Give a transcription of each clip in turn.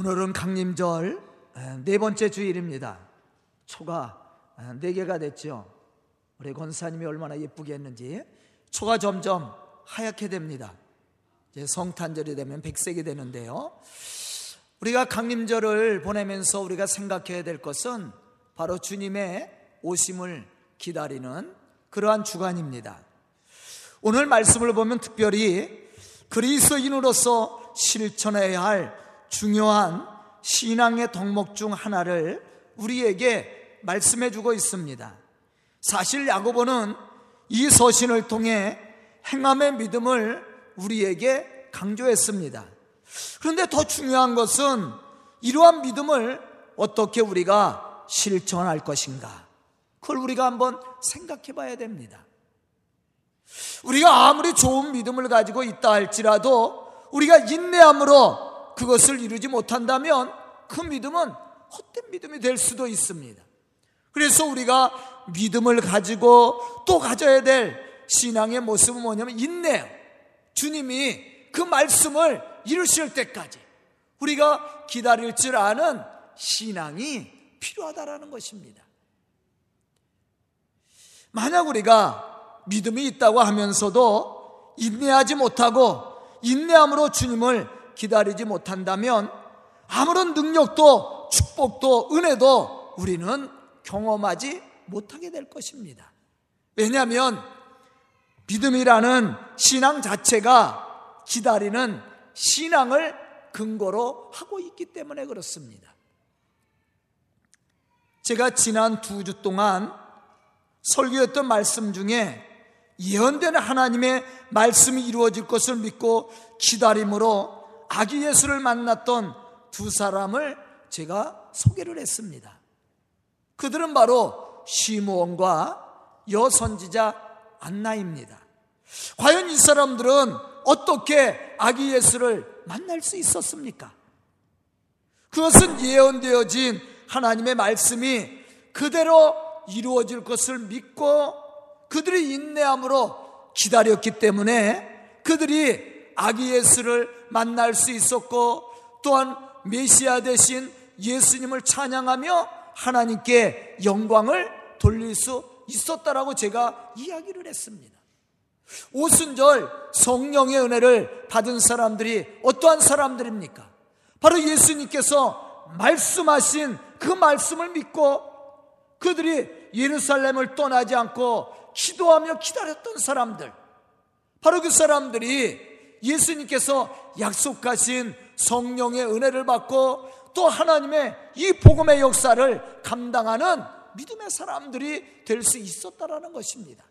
오늘은 강림절 네 번째 주일입니다. 초가 네 개가 됐죠. 우리 권사님이 얼마나 예쁘게 했는지 초가 점점 하얗게 됩니다. 이제 성탄절이 되면 백색이 되는데요. 우리가 강림절을 보내면서 우리가 생각해야 될 것은 바로 주님의 오심을 기다리는 그러한 주간입니다. 오늘 말씀을 보면 특별히 그리스도인으로서 실천해야 할 중요한 신앙의 덕목 중 하나를 우리에게 말씀해 주고 있습니다. 사실 야고보는 이 서신을 통해 행함의 믿음을 우리에게 강조했습니다. 그런데 더 중요한 것은 이러한 믿음을 어떻게 우리가 실천할 것인가? 그걸 우리가 한번 생각해 봐야 됩니다. 우리가 아무리 좋은 믿음을 가지고 있다 할지라도 우리가 인내함으로 그것을 이루지 못한다면 그 믿음은 헛된 믿음이 될 수도 있습니다. 그래서 우리가 믿음을 가지고 또 가져야 될 신앙의 모습은 뭐냐면 인내요. 주님이 그 말씀을 이루실 때까지 우리가 기다릴 줄 아는 신앙이 필요하다라는 것입니다. 만약 우리가 믿음이 있다고 하면서도 인내하지 못하고 인내함으로 주님을 기다리지 못한다면 아무런 능력도 축복도 은혜도 우리는 경험하지 못하게 될 것입니다. 왜냐하면 믿음이라는 신앙 자체가 기다리는 신앙을 근거로 하고 있기 때문에 그렇습니다. 제가 지난 두 주 동안 설교했던 말씀 중에 예언되는 하나님의 말씀이 이루어질 것을 믿고 기다림으로 아기 예수를 만났던 두 사람을 제가 소개를 했습니다. 그들은 바로 시므온과 여선지자 안나입니다. 과연 이 사람들은 어떻게 아기 예수를 만날 수 있었습니까? 그것은 예언되어진 하나님의 말씀이 그대로 이루어질 것을 믿고 그들이 인내함으로 기다렸기 때문에 그들이 아기 예수를 만날 수 있었고 또한 메시아 대신 예수님을 찬양하며 하나님께 영광을 돌릴 수 있었다라고 제가 이야기를 했습니다. 오순절 성령의 은혜를 받은 사람들이 어떠한 사람들입니까? 바로 예수님께서 말씀하신 그 말씀을 믿고 그들이 예루살렘을 떠나지 않고 기도하며 기다렸던 사람들. 바로 그 사람들이 예수님께서 약속하신 성령의 은혜를 받고 또 하나님의 이 복음의 역사를 감당하는 믿음의 사람들이 될 수 있었다라는 것입니다.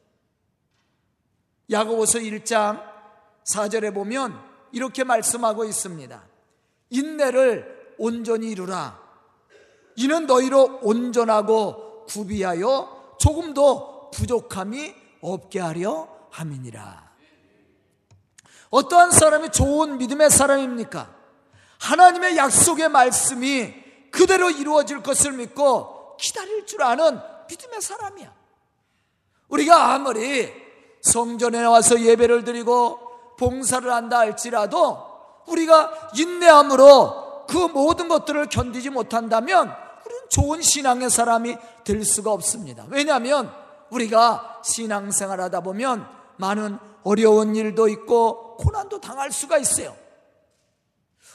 야고보서 1장 4절에 보면 이렇게 말씀하고 있습니다. 인내를 온전히 이루라. 이는 너희로 온전하고 구비하여 조금도 부족함이 없게 하려 함이니라. 어떠한 사람이 좋은 믿음의 사람입니까? 하나님의 약속의 말씀이 그대로 이루어질 것을 믿고 기다릴 줄 아는 믿음의 사람이야. 우리가 아무리 성전에 와서 예배를 드리고 봉사를 한다 할지라도 우리가 인내함으로 그 모든 것들을 견디지 못한다면 우리는 좋은 신앙의 사람이 될 수가 없습니다. 왜냐하면 우리가 신앙생활 하다 보면 많은 어려운 일도 있고 고난도 당할 수가 있어요.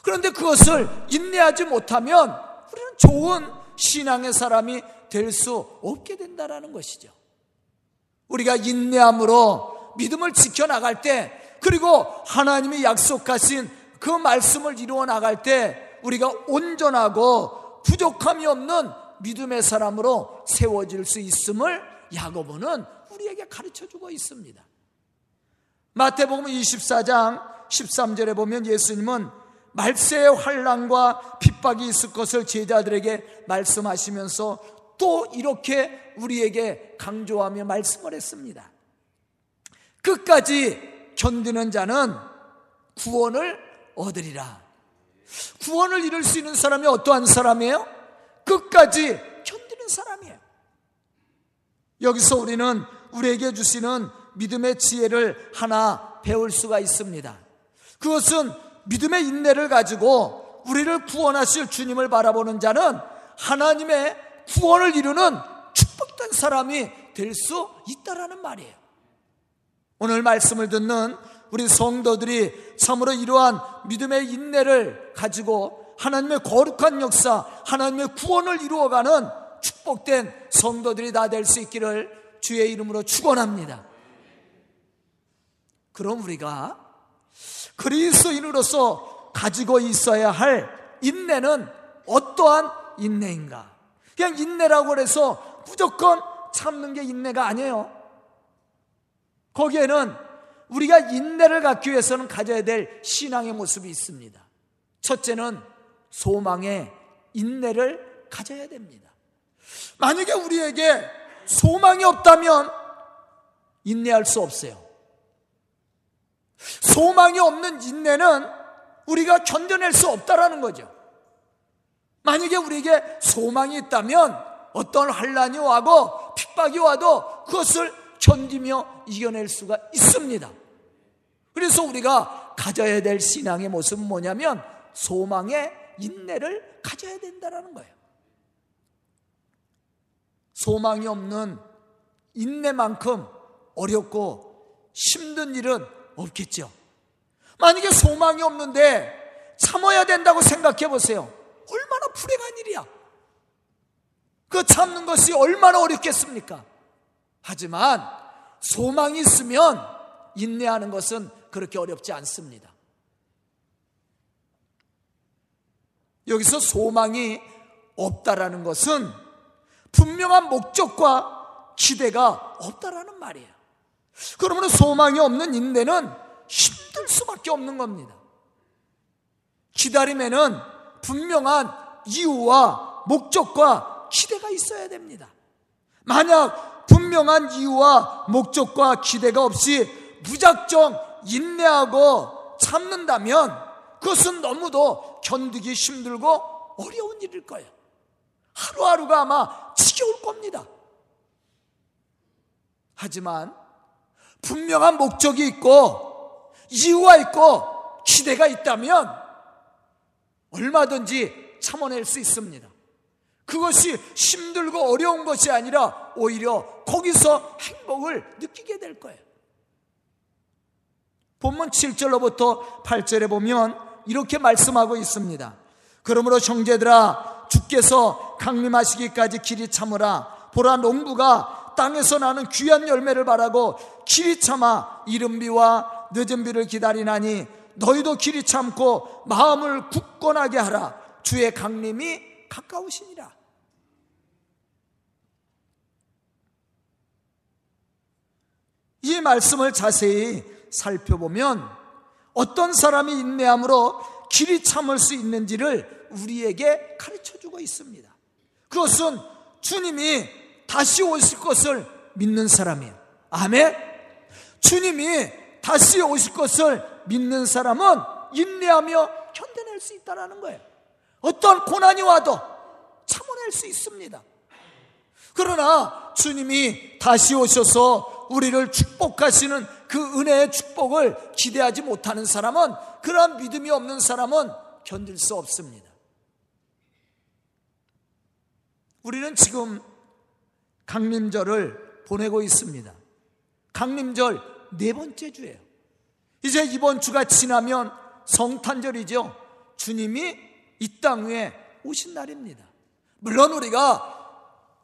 그런데 그것을 인내하지 못하면 우리는 좋은 신앙의 사람이 될 수 없게 된다라는 것이죠. 우리가 인내함으로 믿음을 지켜나갈 때, 그리고 하나님이 약속하신 그 말씀을 이루어 나갈 때, 우리가 온전하고 부족함이 없는 믿음의 사람으로 세워질 수 있음을 야고보는 우리에게 가르쳐 주고 있습니다. 마태복음 24장 13절에 보면 예수님은 말세의 환란과 핍박이 있을 것을 제자들에게 말씀하시면서 또 이렇게 우리에게 강조하며 말씀을 했습니다. 끝까지 견디는 자는 구원을 얻으리라. 구원을 이룰 수 있는 사람이 어떠한 사람이에요? 끝까지 견디는 사람이에요. 여기서 우리는 우리에게 주시는 믿음의 지혜를 하나 배울 수가 있습니다. 그것은 믿음의 인내를 가지고 우리를 구원하실 주님을 바라보는 자는 하나님의 구원을 이루는 축복된 사람이 될 수 있다라는 말이에요. 오늘 말씀을 듣는 우리 성도들이 참으로 이러한 믿음의 인내를 가지고 하나님의 거룩한 역사, 하나님의 구원을 이루어가는 축복된 성도들이 다 될 수 있기를 주의 이름으로 축원합니다. 그럼 우리가 그리스도인으로서 가지고 있어야 할 인내는 어떠한 인내인가? 그냥 인내라고 해서 무조건 참는 게 인내가 아니에요. 거기에는 우리가 인내를 갖기 위해서는 가져야 될 신앙의 모습이 있습니다. 첫째는 소망의 인내를 가져야 됩니다. 만약에 우리에게 소망이 없다면 인내할 수 없어요. 소망이 없는 인내는 우리가 견뎌낼 수 없다라는 거죠. 만약에 우리에게 소망이 있다면 어떤 환란이 와고 핍박이 와도 그것을 견디며 이겨낼 수가 있습니다. 그래서 우리가 가져야 될 신앙의 모습은 뭐냐면 소망의 인내를 가져야 된다는 거예요. 소망이 없는 인내만큼 어렵고 힘든 일은 없겠죠. 만약에 소망이 없는데 참아야 된다고 생각해 보세요. 얼마나 불행한 일이야. 그 참는 것이 얼마나 어렵겠습니까? 하지만 소망이 있으면 인내하는 것은 그렇게 어렵지 않습니다. 여기서 소망이 없다라는 것은 분명한 목적과 기대가 없다라는 말이에요. 그러면 소망이 없는 인내는 힘들 수밖에 없는 겁니다. 기다림에는 분명한 이유와 목적과 기대가 있어야 됩니다. 만약 분명한 이유와 목적과 기대가 없이 무작정 인내하고 참는다면 그것은 너무도 견디기 힘들고 어려운 일일 거예요. 하루하루가 아마 지겨울 겁니다. 하지만 분명한 목적이 있고 이유가 있고 기대가 있다면 얼마든지 참아낼 수 있습니다. 그것이 힘들고 어려운 것이 아니라 오히려 거기서 행복을 느끼게 될 거예요. 본문 7절로부터 8절에 보면 이렇게 말씀하고 있습니다. 그러므로 형제들아 주께서 강림하시기까지 길이 참으라 보라 농부가 땅에서 나는 귀한 열매를 바라고 길이 참아 이른 비와 늦은 비를 기다리나니 너희도 길이 참고 마음을 굳건하게 하라 주의 강림이 가까우시니라 이 말씀을 자세히 살펴보면 어떤 사람이 인내함으로 길이 참을 수 있는지를 우리에게 가르쳐 주고 있습니다. 그것은 주님이 다시 오실 것을 믿는 사람이에요. 아멘. 주님이 다시 오실 것을 믿는 사람은 인내하며 견뎌낼 수 있다라는 거예요. 어떤 고난이 와도 참아낼 수 있습니다. 그러나 주님이 다시 오셔서 우리를 축복하시는 그 은혜의 축복을 기대하지 못하는 사람은 그런 믿음이 없는 사람은 견딜 수 없습니다. 우리는 지금 강림절을 보내고 있습니다. 강림절 네 번째 주예요. 이제 이번 주가 지나면 성탄절이죠. 주님이 이 땅 위에 오신 날입니다. 물론 우리가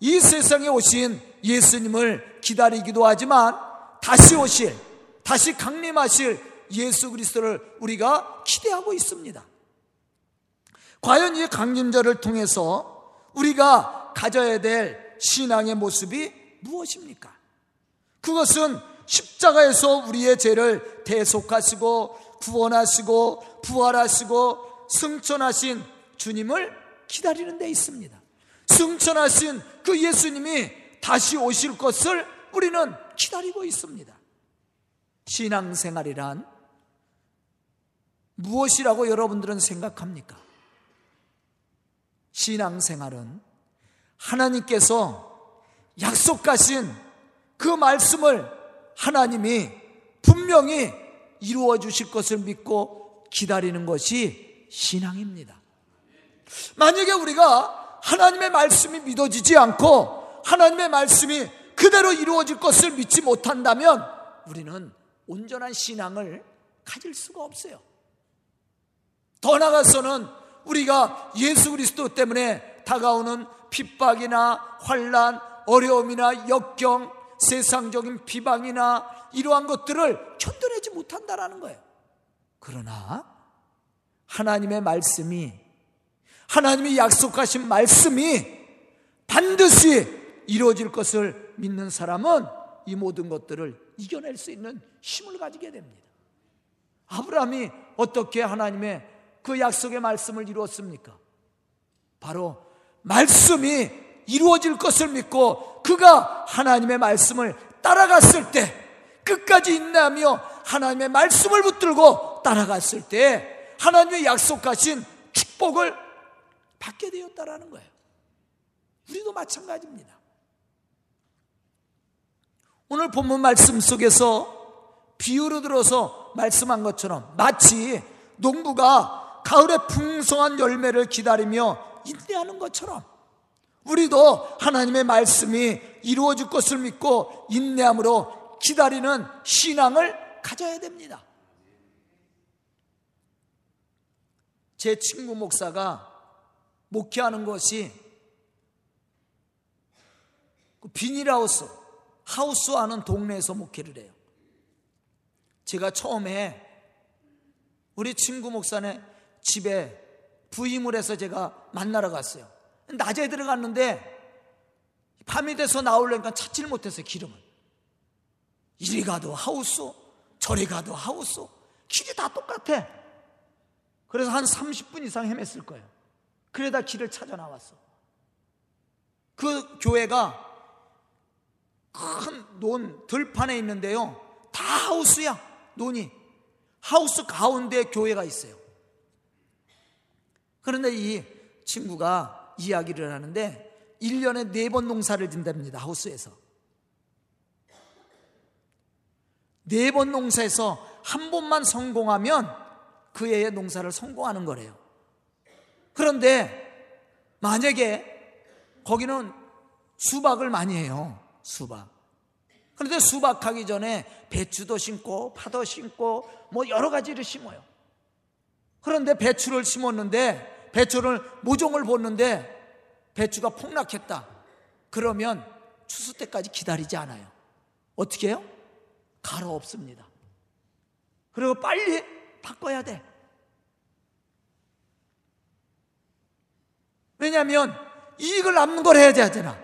이 세상에 오신 예수님을 기다리기도 하지만 다시 오실, 다시 강림하실 예수 그리스도를 우리가 기대하고 있습니다. 과연 이 강림절을 통해서 우리가 가져야 될 신앙의 모습이 무엇입니까? 그것은 십자가에서 우리의 죄를 대속하시고 구원하시고 부활하시고 승천하신 주님을 기다리는 데 있습니다. 승천하신 그 예수님이 다시 오실 것을 우리는 기다리고 있습니다. 신앙생활이란 무엇이라고 여러분들은 생각합니까? 신앙생활은 하나님께서 약속하신 그 말씀을 하나님이 분명히 이루어 주실 것을 믿고 기다리는 것이 신앙입니다. 만약에 우리가 하나님의 말씀이 믿어지지 않고 하나님의 말씀이 그대로 이루어질 것을 믿지 못한다면 우리는 온전한 신앙을 가질 수가 없어요. 더 나아가서는 우리가 예수 그리스도 때문에 다가오는 핍박이나 환란, 어려움이나 역경, 세상적인 비방이나 이러한 것들을 견뎌내지 못한다라는 거예요. 그러나 하나님의 말씀이 하나님이 약속하신 말씀이 반드시 이루어질 것을 믿는 사람은 이 모든 것들을 이겨낼 수 있는 힘을 가지게 됩니다. 아브라함이 어떻게 하나님의 그 약속의 말씀을 이루었습니까? 바로 말씀이 이루어질 것을 믿고 그가 하나님의 말씀을 따라갔을 때 끝까지 인내하며 하나님의 말씀을 붙들고 따라갔을 때 하나님의 약속하신 축복을 받게 되었다라는 거예요. 우리도 마찬가지입니다. 오늘 본문 말씀 속에서 비유로 들어서 말씀한 것처럼 마치 농부가 가을에 풍성한 열매를 기다리며 인내하는 것처럼 우리도 하나님의 말씀이 이루어질 것을 믿고 인내함으로 기다리는 신앙을 가져야 됩니다. 제 친구 목사가 목회하는 것이 그 비닐하우스, 하우스 하는 동네에서 목회를 해요. 제가 처음에 우리 친구 목사네 집에 부임을 해서 제가 만나러 갔어요. 낮에 들어갔는데 밤이 돼서 나오려니까 찾질 못해서 기름을. 이리 가도 하우스, 저리 가도 하우스. 길이 다 똑같아. 그래서 한 30분 이상 헤맸을 거예요. 그러다 길을 찾아 나왔어. 그 교회가 큰 논 들판에 있는데요. 다 하우스야, 논이. 하우스 가운데 교회가 있어요. 그런데 이 친구가 이야기를 하는데 1년에 4번 농사를 진답니다. 하우스에서. 4번 농사에서 한 번만 성공하면 그 해의 농사를 성공하는 거래요. 그런데 만약에 거기는 수박을 많이 해요. 수박. 그런데 수박하기 전에 배추도 심고 파도 심고 뭐 여러 가지를 심어요. 그런데 배추를 심었는데 배추를 모종을 보는데 배추가 폭락했다. 그러면 추수 때까지 기다리지 않아요. 어떻게 해요? 가로 없습니다. 그리고 빨리 바꿔야 돼. 왜냐하면 이익을 남는 걸 해야 되잖아.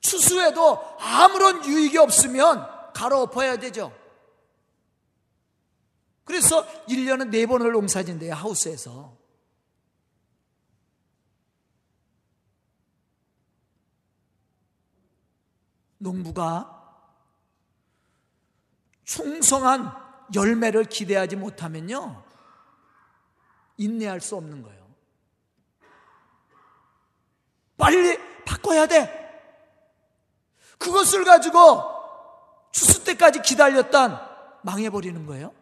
추수해도 아무런 유익이 없으면 갈아엎어야 되죠. 그래서 1년은 4번을 농사진대요, 하우스에서. 농부가 충성한 열매를 기대하지 못하면요, 인내할 수 없는 거예요. 빨리 바꿔야 돼. 그것을 가지고 추수 때까지 기다렸단 망해버리는 거예요.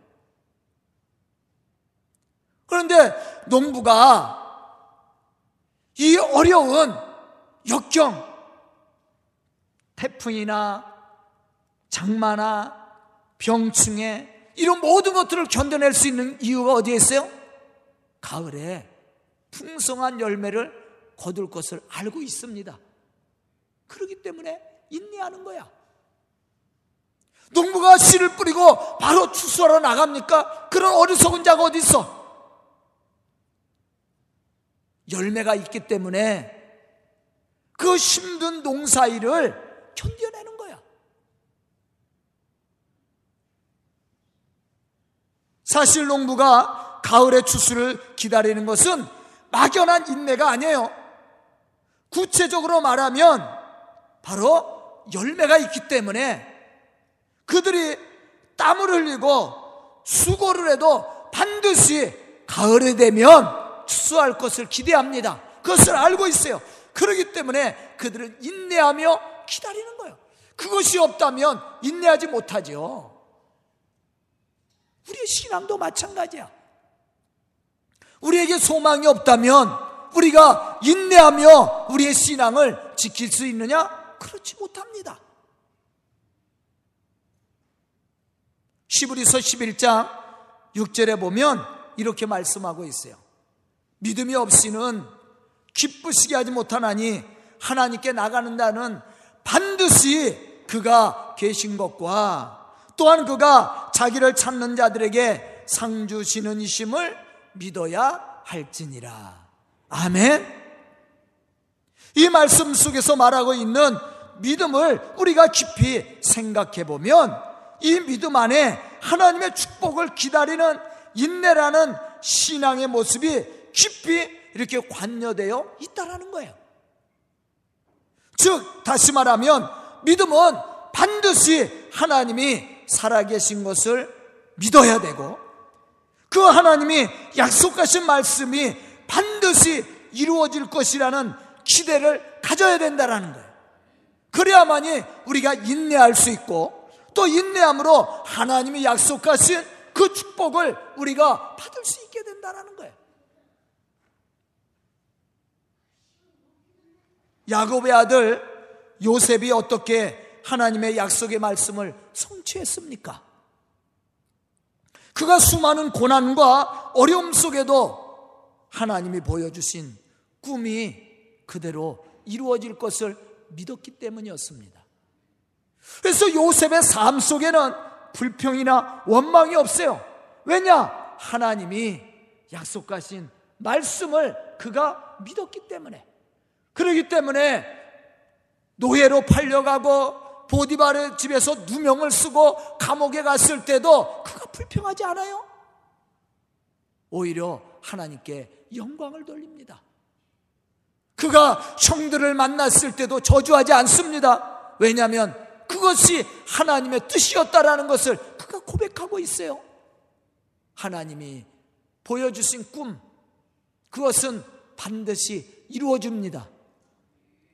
그런데 농부가 이 어려운 역경, 태풍이나 장마나 병충해 이런 모든 것들을 견뎌낼 수 있는 이유가 어디에 있어요? 가을에 풍성한 열매를 거둘 것을 알고 있습니다. 그렇기 때문에 인내하는 거야. 농부가 씨를 뿌리고 바로 추수하러 나갑니까? 그런 어리석은 자가 어디 있어? 열매가 있기 때문에 그 힘든 농사일을 견뎌내는 거야. 사실 농부가 가을의 추수를 기다리는 것은 막연한 인내가 아니에요. 구체적으로 말하면 바로 열매가 있기 때문에 그들이 땀을 흘리고 수고를 해도 반드시 가을이 되면 추 수할 것을 기대합니다. 그것을 알고 있어요. 그러기 때문에 그들은 인내하며 기다리는 거예요. 그것이 없다면 인내하지 못하죠. 우리의 신앙도 마찬가지야. 우리에게 소망이 없다면 우리가 인내하며 우리의 신앙을 지킬 수 있느냐? 그렇지 못합니다. 시브리서 11장 6절에 보면 이렇게 말씀하고 있어요. 믿음이 없이는 기쁘시게 하지 못하나니 하나님께 나가는다는 반드시 그가 계신 것과 또한 그가 자기를 찾는 자들에게 상 주시는 이심을 믿어야 할지니라. 아멘. 이 말씀 속에서 말하고 있는 믿음을 우리가 깊이 생각해 보면 이 믿음 안에 하나님의 축복을 기다리는 인내라는 신앙의 모습이 깊이 이렇게 관여되어 있다라는 거예요. 즉, 다시 말하면 믿음은 반드시 하나님이 살아계신 것을 믿어야 되고 그 하나님이 약속하신 말씀이 반드시 이루어질 것이라는 기대를 가져야 된다라는 거예요. 그래야만이 우리가 인내할 수 있고 또 인내함으로 하나님이 약속하신 그 축복을 우리가 받을 수 있게 된다라는 거예요. 야곱의 아들 요셉이 어떻게 하나님의 약속의 말씀을 성취했습니까? 그가 수많은 고난과 어려움 속에도 하나님이 보여주신 꿈이 그대로 이루어질 것을 믿었기 때문이었습니다. 그래서 요셉의 삶 속에는 불평이나 원망이 없어요. 왜냐? 하나님이 약속하신 말씀을 그가 믿었기 때문에. 그러기 때문에 노예로 팔려가고 보디발의 집에서 누명을 쓰고 감옥에 갔을 때도 그가 불평하지 않아요. 오히려 하나님께 영광을 돌립니다. 그가 형들을 만났을 때도 저주하지 않습니다. 왜냐하면 그것이 하나님의 뜻이었다라는 것을 그가 고백하고 있어요. 하나님이 보여주신 꿈, 그것은 반드시 이루어집니다.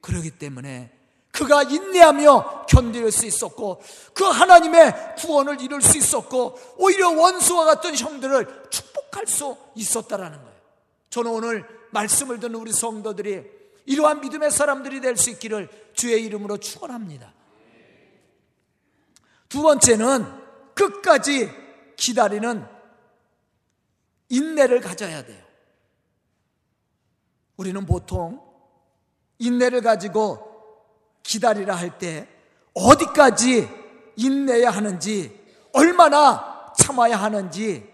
그러기 때문에 그가 인내하며 견딜 수 있었고 그 하나님의 구원을 이룰 수 있었고 오히려 원수와 같은 형들을 축복할 수 있었다라는 거예요. 저는 오늘 말씀을 듣는 우리 성도들이 이러한 믿음의 사람들이 될 수 있기를 주의 이름으로 축원합니다. 두 번째는 끝까지 기다리는 인내를 가져야 돼요. 우리는 보통 인내를 가지고 기다리라 할 때 어디까지 인내해야 하는지 얼마나 참아야 하는지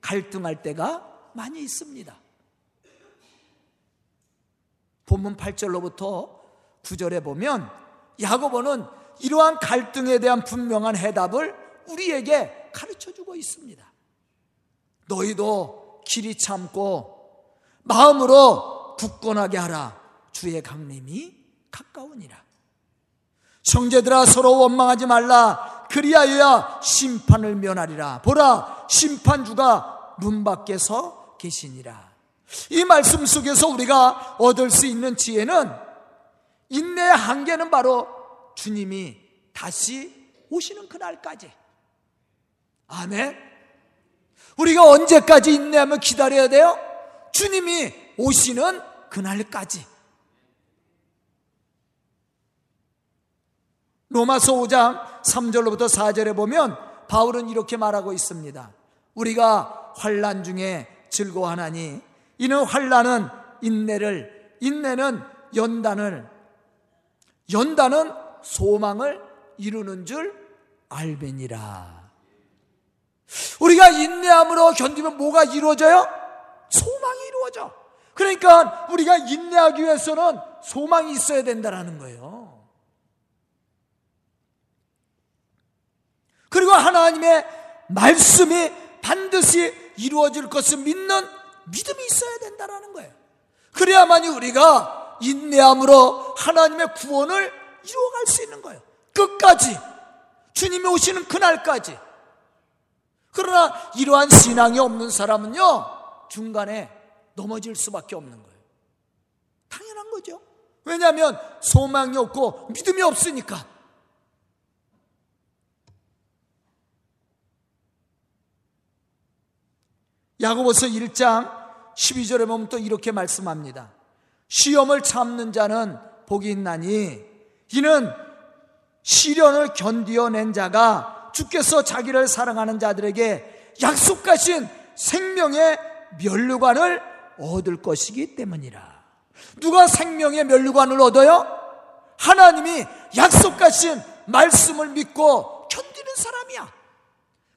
갈등할 때가 많이 있습니다. 본문 8절로부터 9절에 보면 야고보는 이러한 갈등에 대한 분명한 해답을 우리에게 가르쳐 주고 있습니다. 너희도 길이 참고 마음으로 굳건하게 하라. 주의 강림이 가까우니라. 형제들아 서로 원망하지 말라. 그리하여야 심판을 면하리라. 보라 심판주가 문 밖에서 계시니라. 이 말씀 속에서 우리가 얻을 수 있는 지혜는 인내의 한계는 바로 주님이 다시 오시는 그날까지. 아멘. 우리가 언제까지 인내하며 기다려야 돼요? 주님이 오시는 그날까지. 로마서 5장 3절로부터 4절에 보면 바울은 이렇게 말하고 있습니다. 우리가 환란 중에 즐거워하나니 이는 환란은 인내를 인내는 연단을 연단은 소망을 이루는 줄 알베니라. 우리가 인내함으로 견디면 뭐가 이루어져요? 소망이 이루어져. 그러니까 우리가 인내하기 위해서는 소망이 있어야 된다는 거예요. 그리고 하나님의 말씀이 반드시 이루어질 것을 믿는 믿음이 있어야 된다는 거예요. 그래야만이 우리가 인내함으로 하나님의 구원을 이루어갈 수 있는 거예요. 끝까지. 주님이 오시는 그날까지. 그러나 이러한 신앙이 없는 사람은요, 중간에 넘어질 수밖에 없는 거예요. 당연한 거죠. 왜냐하면 소망이 없고 믿음이 없으니까. 야고보서 1장 12절에 보면 또 이렇게 말씀합니다. 시험을 참는 자는 복이 있나니 이는 시련을 견디어낸 자가 주께서 자기를 사랑하는 자들에게 약속하신 생명의 면류관을 얻을 것이기 때문이라. 누가 생명의 면류관을 얻어요? 하나님이 약속하신 말씀을 믿고 견디는 사람이야.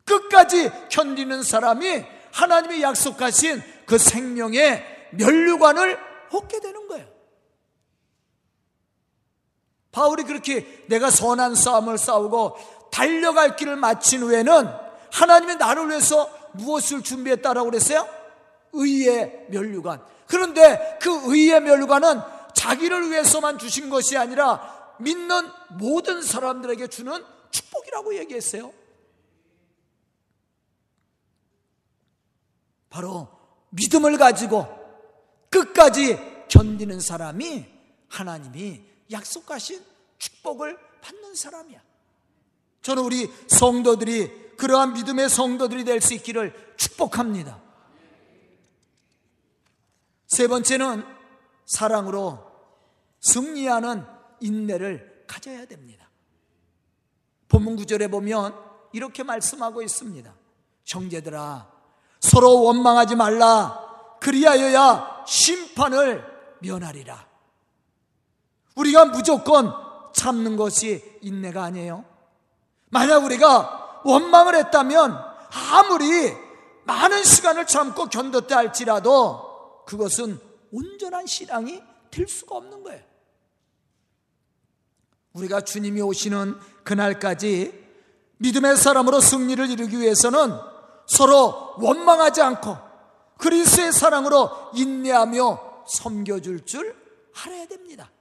끝까지 견디는 사람이 하나님이 약속하신 그 생명의 면류관을 얻게 되는 거예요. 바울이 그렇게 내가 선한 싸움을 싸우고 달려갈 길을 마친 후에는 하나님이 나를 위해서 무엇을 준비했다라고 그랬어요? 의의 면류관. 그런데 그 의의 면류관은 자기를 위해서만 주신 것이 아니라 믿는 모든 사람들에게 주는 축복이라고 얘기했어요. 바로 믿음을 가지고 끝까지 견디는 사람이 하나님이 약속하신 축복을 받는 사람이야. 저는 우리 성도들이 그러한 믿음의 성도들이 될 수 있기를 축복합니다. 세 번째는 사랑으로 승리하는 인내를 가져야 됩니다. 본문 구절에 보면 이렇게 말씀하고 있습니다. 형제들아, 서로 원망하지 말라. 그리하여야 심판을 면하리라. 우리가 무조건 참는 것이 인내가 아니에요. 만약 우리가 원망을 했다면 아무리 많은 시간을 참고 견뎠다 할지라도 그것은 온전한 신앙이 될 수가 없는 거예요. 우리가 주님이 오시는 그날까지 믿음의 사람으로 승리를 이루기 위해서는 서로 원망하지 않고 그리스의 사랑으로 인내하며 섬겨줄 줄 알아야 됩니다.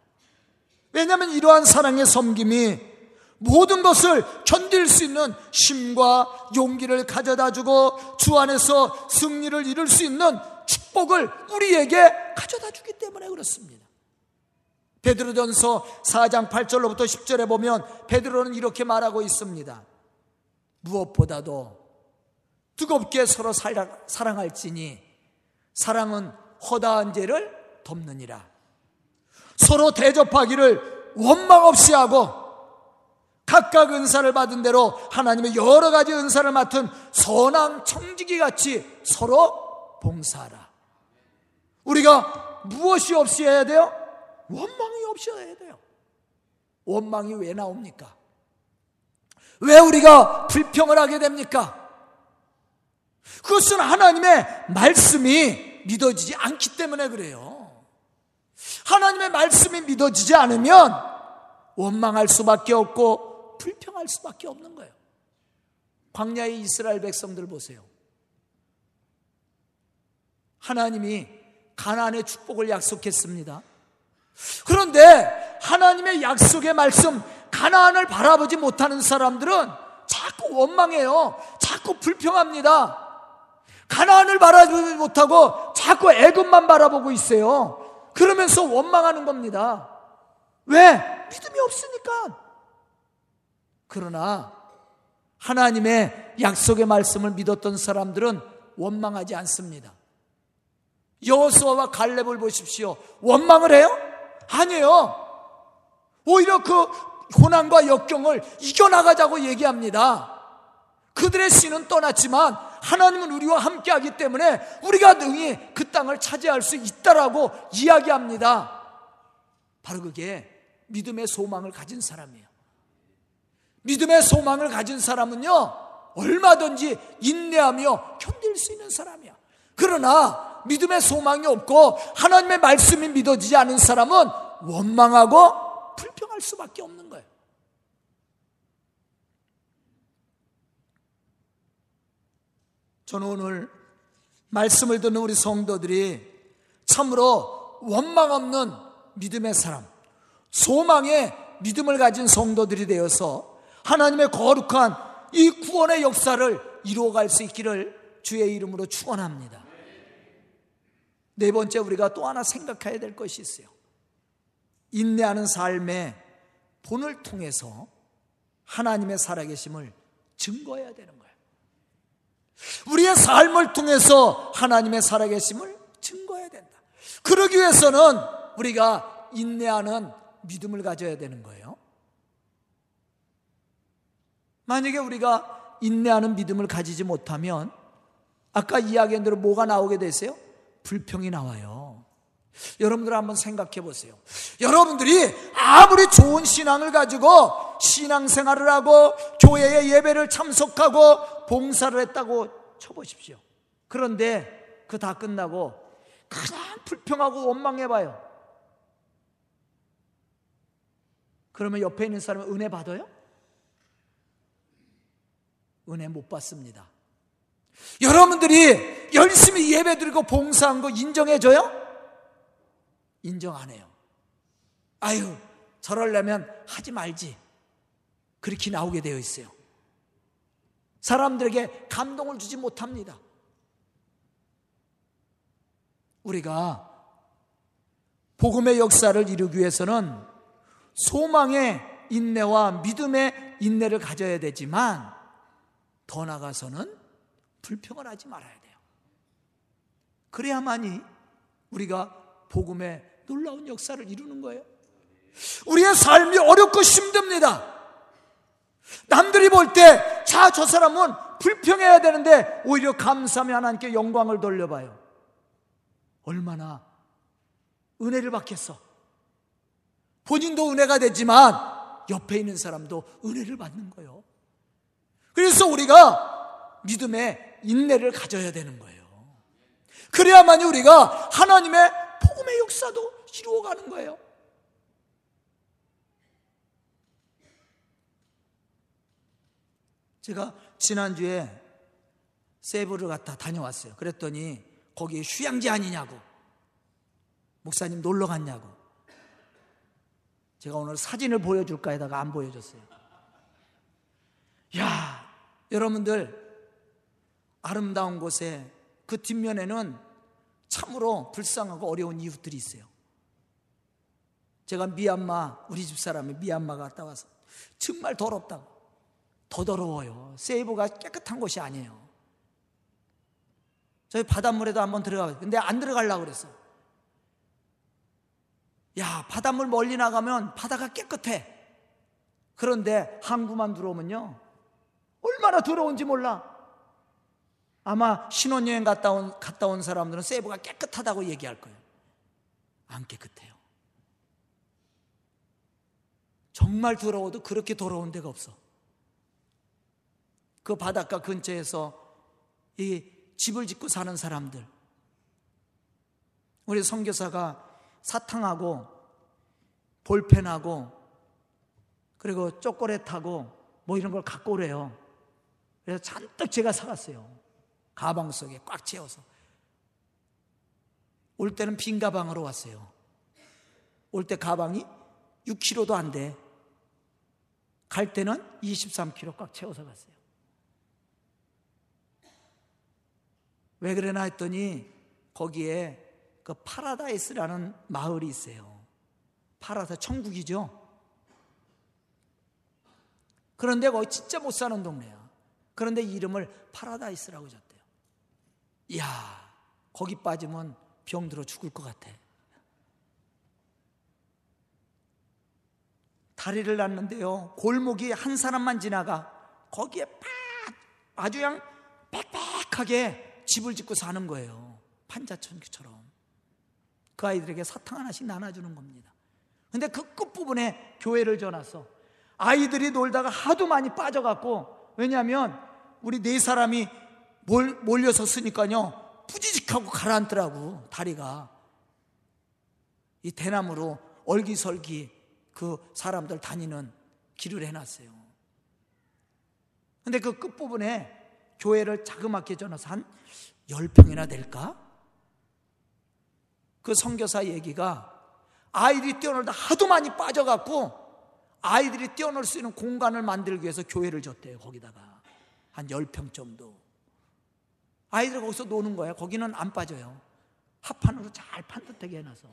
왜냐하면 이러한 사랑의 섬김이 모든 것을 견딜 수 있는 힘과 용기를 가져다 주고 주 안에서 승리를 이룰 수 있는 축복을 우리에게 가져다 주기 때문에 그렇습니다. 베드로전서 4장 8절로부터 10절에 보면 베드로는 이렇게 말하고 있습니다. 무엇보다도 뜨겁게 서로 사랑 할지니 사랑은 허다한 죄를 덮느니라. 서로 대접하기를 원망 없이 하고 각각 은사를 받은 대로 하나님의 여러 가지 은사를 맡은 선한 청지기 같이 서로 봉사하라. 우리가 무엇이 없이 해야 돼요? 원망이 없이 해야 돼요. 원망이 왜 나옵니까? 왜 우리가 불평을 하게 됩니까? 그것은 하나님의 말씀이 믿어지지 않기 때문에 그래요. 하나님의 말씀이 믿어지지 않으면 원망할 수밖에 없고 불평할 수밖에 없는 거예요. 광야의 이스라엘 백성들 보세요. 하나님이 가나안의 축복을 약속했습니다. 그런데 하나님의 약속의 말씀 가나안을 바라보지 못하는 사람들은 자꾸 원망해요. 자꾸 불평합니다. 가나안을 바라보지 못하고 자꾸 애굽만 바라보고 있어요. 그러면서 원망하는 겁니다. 왜? 믿음이 없으니까. 그러나 하나님의 약속의 말씀을 믿었던 사람들은 원망하지 않습니다. 여호수아와 갈렙을 보십시오. 원망을 해요? 아니에요. 오히려 그 고난과 역경을 이겨나가자고 얘기합니다. 그들의 신은 떠났지만 하나님은 우리와 함께 하기 때문에 우리가 능히 그 땅을 차지할 수 있다라고 이야기합니다. 바로 그게 믿음의 소망을 가진 사람이에요. 믿음의 소망을 가진 사람은요, 얼마든지 인내하며 견딜 수 있는 사람이야. 그러나 믿음의 소망이 없고 하나님의 말씀이 믿어지지 않은 사람은 원망하고 불평할 수밖에 없는 거예요. 저는 오늘 말씀을 듣는 우리 성도들이 참으로 원망 없는 믿음의 사람, 소망의 믿음을 가진 성도들이 되어서 하나님의 거룩한 이 구원의 역사를 이루어갈 수 있기를 주의 이름으로 축원합니다. 네 번째 우리가 또 하나 생각해야 될 것이 있어요. 인내하는 삶의 본을 통해서 하나님의 살아계심을 증거해야 되는 거예요. 우리의 삶을 통해서 하나님의 살아계심을 증거해야 된다. 그러기 위해서는 우리가 인내하는 믿음을 가져야 되는 거예요. 만약에 우리가 인내하는 믿음을 가지지 못하면 아까 이야기한 대로 뭐가 나오게 되세요? 불평이 나와요. 여러분들 한번 생각해 보세요. 여러분들이 아무리 좋은 신앙을 가지고 신앙생활을 하고 교회에 예배를 참석하고 봉사를 했다고 쳐보십시오. 그런데 그 다 끝나고 그냥 불평하고 원망해 봐요. 그러면 옆에 있는 사람은 은혜 받아요? 은혜 못 받습니다. 여러분들이 열심히 예배 드리고 봉사한 거 인정해줘요? 인정 안 해요. 아유, 저럴려면 하지 말지. 그렇게 나오게 되어 있어요. 사람들에게 감동을 주지 못합니다. 우리가 복음의 역사를 이루기 위해서는 소망의 인내와 믿음의 인내를 가져야 되지만 더 나가서는 불평을 하지 말아야 돼요. 그래야만이 우리가 복음의 놀라운 역사를 이루는 거예요. 우리의 삶이 어렵고 힘듭니다. 남들이 볼 때, 자, 저 사람은 불평해야 되는데, 오히려 감사하며 하나님께 영광을 돌려봐요. 얼마나 은혜를 받겠어. 본인도 은혜가 되지만, 옆에 있는 사람도 은혜를 받는 거예요. 그래서 우리가 믿음의 인내를 가져야 되는 거예요. 그래야만이 우리가 하나님의 복음의 역사도 이루어가는 거예요. 제가 지난주에 세부를 갔다 다녀왔어요. 그랬더니 거기 휴양지 아니냐고. 목사님 놀러 갔냐고. 제가 오늘 사진을 보여줄까 해다가 안 보여줬어요. 야, 여러분들, 아름다운 곳에 그 뒷면에는 참으로 불쌍하고 어려운 이웃들이 있어요. 제가 미얀마, 우리 집 사람이 미얀마 갔다 와서 정말 더럽다고. 더 더러워요. 세이브가 깨끗한 곳이 아니에요. 저희 바닷물에도 한번 들어가요. 근데 안 들어가려고 그랬어요. 야, 바닷물 멀리 나가면 바다가 깨끗해. 그런데 항구만 들어오면요. 얼마나 더러운지 몰라. 아마 신혼여행 갔다 온, 갔다 온 사람들은 세이브가 깨끗하다고 얘기할 거예요. 안 깨끗해요. 정말 더러워도 그렇게 더러운 데가 없어. 그 바닷가 근처에서 이 집을 짓고 사는 사람들. 우리 선교사가 사탕하고 볼펜하고 그리고 초콜릿하고 뭐 이런 걸 갖고 오래요. 그래서 잔뜩 제가 사갔어요. 가방 속에 꽉 채워서. 올 때는 빈 가방으로 왔어요. 올 때 가방이 6kg도 안 돼. 갈 때는 23kg 꽉 채워서 갔어요. 왜 그러나 했더니 거기에 그 파라다이스라는 마을이 있어요. 파라다 천국이죠. 그런데 거기 진짜 못 사는 동네야. 그런데 이름을 파라다이스라고 줬대요. 이야, 거기 빠지면 병들어 죽을 것 같아. 다리를 놨는데요. 골목이 한 사람만 지나가. 거기에 팍 아주 그냥 빽빽하게 집을 짓고 사는 거예요. 판자촌처럼. 그 아이들에게 사탕 하나씩 나눠주는 겁니다. 근데 그 끝부분에 교회를 전놨어. 아이들이 놀다가 하도 많이 빠져갖고, 왜냐하면 우리 네 사람이 몰, 몰려서 쓰니까요, 부지직하고 가라앉더라고, 다리가. 이 대나무로 얼기설기 그 사람들 다니는 길을 해놨어요. 근데 그 끝부분에 교회를 자그맣게 전어서 한 10평이나 될까? 그 선교사 얘기가 아이들이 뛰어놀다 하도 많이 빠져갖고 아이들이 뛰어놀 수 있는 공간을 만들기 위해서 교회를 줬대요, 거기다가. 한 10평 정도. 아이들 거기서 노는 거예요. 거기는 안 빠져요. 합판으로 잘 판듯하게 해놔서.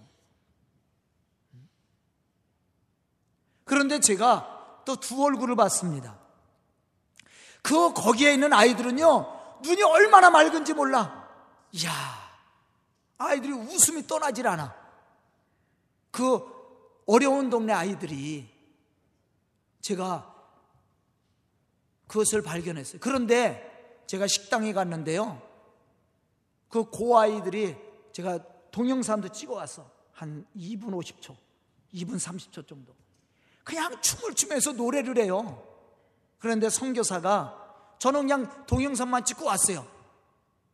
그런데 제가 또 두 얼굴을 봤습니다. 그 거기에 있는 아이들은요 눈이 얼마나 맑은지 몰라. 이야 아이들이 웃음이 떠나질 않아. 그 어려운 동네 아이들이 제가 그것을 발견했어요. 그런데 제가 식당에 갔는데요. 그 고아이들이 제가 동영상도 찍어 왔어. 한 2분 50초, 2분 30초 정도. 그냥 춤을 추면서 노래를 해요. 그런데 선교사가 저는 그냥 동영상만 찍고 왔어요.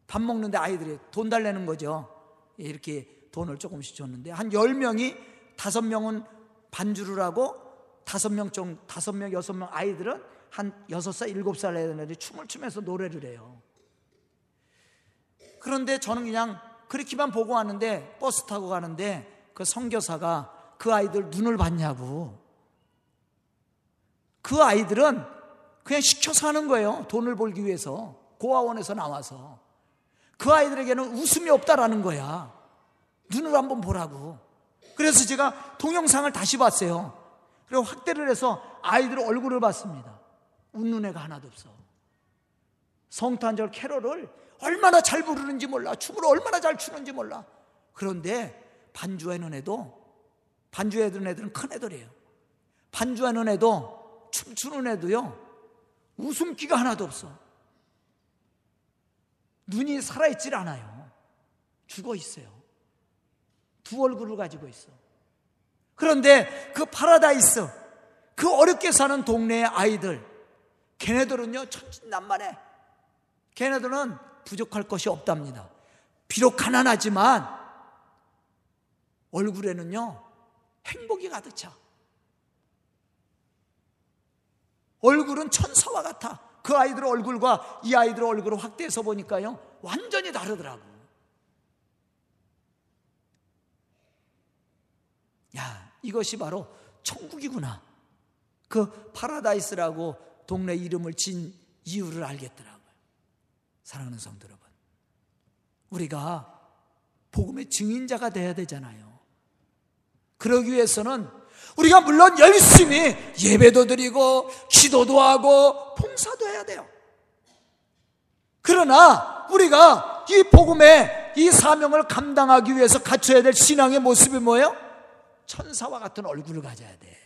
밥 먹는데 아이들이 돈 달래는 거죠. 이렇게 돈을 조금씩 줬는데 한 10명이 5명은 반주를 하고 5명 정 5명 6명 아이들은 한 6살 7살 애들이 춤을 추면서 노래를 해요. 그런데 저는 그냥 그렇게만 보고 왔는데 버스 타고 가는데 그 선교사가 그 아이들 눈을 봤냐고. 그 아이들은 그냥 시켜서 하는 거예요. 돈을 벌기 위해서. 고아원에서 나와서. 그 아이들에게는 웃음이 없다라는 거야. 눈을 한번 보라고. 그래서 제가 동영상을 다시 봤어요. 그리고 확대를 해서 아이들 얼굴을 봤습니다. 웃는 애가 하나도 없어. 성탄절 캐롤을 얼마나 잘 부르는지 몰라. 춤을 얼마나 잘 추는지 몰라. 그런데 반주하는 애도 반주하는 애들은 큰 애들이에요. 반주하는 애도 춤추는 애도요. 웃음기가 하나도 없어. 눈이 살아있질 않아요. 죽어 있어요. 두 얼굴을 가지고 있어. 그런데 그 파라다이스, 그 어렵게 사는 동네의 아이들, 걔네들은요, 천진난만해. 걔네들은 부족할 것이 없답니다. 비록 가난하지만 얼굴에는요, 행복이 가득 차. 얼굴은 천사와 같아. 그 아이들 얼굴과 이 아이들 얼굴을 확대해서 보니까요, 완전히 다르더라고. 야, 이것이 바로 천국이구나. 그 파라다이스라고 동네 이름을 진 이유를 알겠더라고요. 사랑하는 성도 여러분. 우리가 복음의 증인자가 돼야 되잖아요. 그러기 위해서는 우리가 물론 열심히 예배도 드리고 기도도 하고 봉사도 해야 돼요. 그러나 우리가 이 복음의 이 사명을 감당하기 위해서 갖춰야 될 신앙의 모습이 뭐예요? 천사와 같은 얼굴을 가져야 돼.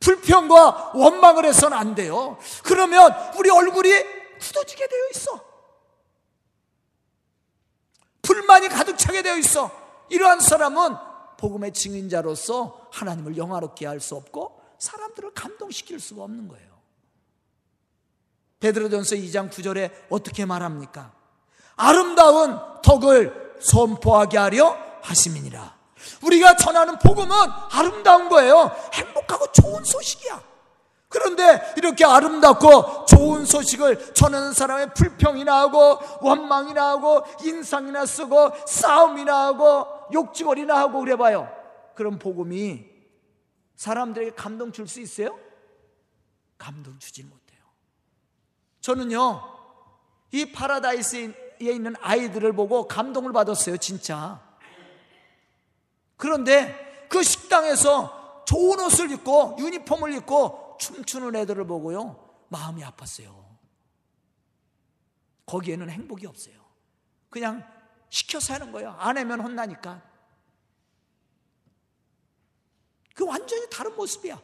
불평과 원망을 해서는 안 돼요. 그러면 우리 얼굴이 굳어지게 되어 있어. 불만이 가득 차게 되어 있어. 이러한 사람은 복음의 증인자로서 하나님을 영화롭게 할 수 없고 사람들을 감동시킬 수가 없는 거예요. 베드로전서 2장 9절에 어떻게 말합니까? 아름다운 덕을 선포하게 하려 하심이니라. 우리가 전하는 복음은 아름다운 거예요. 행복하고 좋은 소식이야. 그런데 이렇게 아름답고 좋은 소식을 전하는 사람의 불평이나 하고 원망이나 하고 인상이나 쓰고 싸움이나 하고 욕지거리나 하고 그래봐요. 그럼 복음이 사람들에게 감동 줄 수 있어요? 감동 주지 못해요. 저는요, 이 파라다이스에 있는 아이들을 보고 감동을 받았어요, 진짜. 그런데 그 식당에서 좋은 옷을 입고 유니폼을 입고 춤추는 애들을 보고요. 마음이 아팠어요. 거기에는 행복이 없어요. 그냥 시켜서 하는 거예요. 안 하면 혼나니까. 그 완전히 다른 모습이야.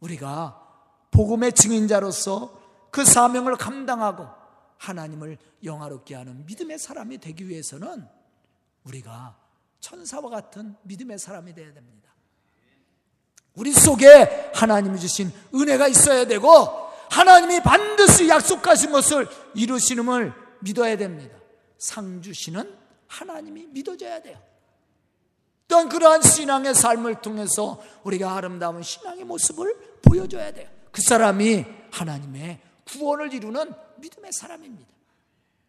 우리가 복음의 증인자로서 그 사명을 감당하고 하나님을 영화롭게 하는 믿음의 사람이 되기 위해서는 우리가 천사와 같은 믿음의 사람이 되어야 됩니다. 우리 속에 하나님이 주신 은혜가 있어야 되고 하나님이 반드시 약속하신 것을 이루시는을 믿어야 됩니다. 상 주시는 하나님이 믿어져야 돼요. 또한 그러한 신앙의 삶을 통해서 우리가 아름다운 신앙의 모습을 보여줘야 돼요. 그 사람이 하나님의 구원을 이루는 믿음의 사람입니다.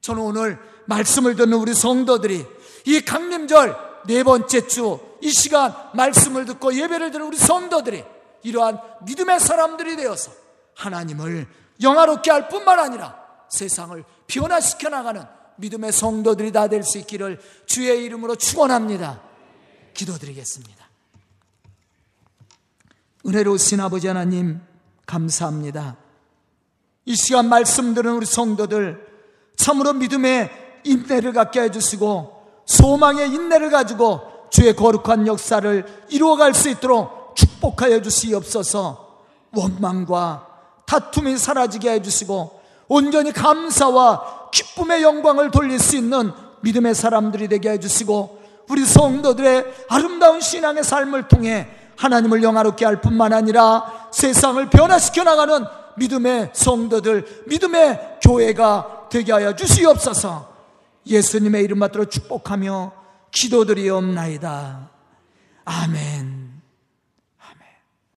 저는 오늘 말씀을 듣는 우리 성도들이 이 강림절 네 번째 주 이 시간 말씀을 듣고 예배를 드는 우리 성도들이 이러한 믿음의 사람들이 되어서 하나님을 영화롭게 할 뿐만 아니라 세상을 변화시켜 나가는 믿음의 성도들이 다 될 수 있기를 주의 이름으로 축원합니다. 기도드리겠습니다. 은혜로우신 아버지 하나님 감사합니다. 이 시간 말씀 들은 우리 성도들 참으로 믿음의 인내를 갖게 해주시고 소망의 인내를 가지고 주의 거룩한 역사를 이루어갈 수 있도록 축복하여 주시옵소서 원망과 다툼이 사라지게 해주시고 온전히 감사와 기쁨의 영광을 돌릴 수 있는 믿음의 사람들이 되게 해주시고 우리 성도들의 아름다운 신앙의 삶을 통해 하나님을 영화롭게 할 뿐만 아니라 세상을 변화시켜 나가는 믿음의 성도들, 믿음의 교회가 되게 하여 주시옵소서 예수님의 이름 받들어 축복하며 기도드리옵나이다. 아멘.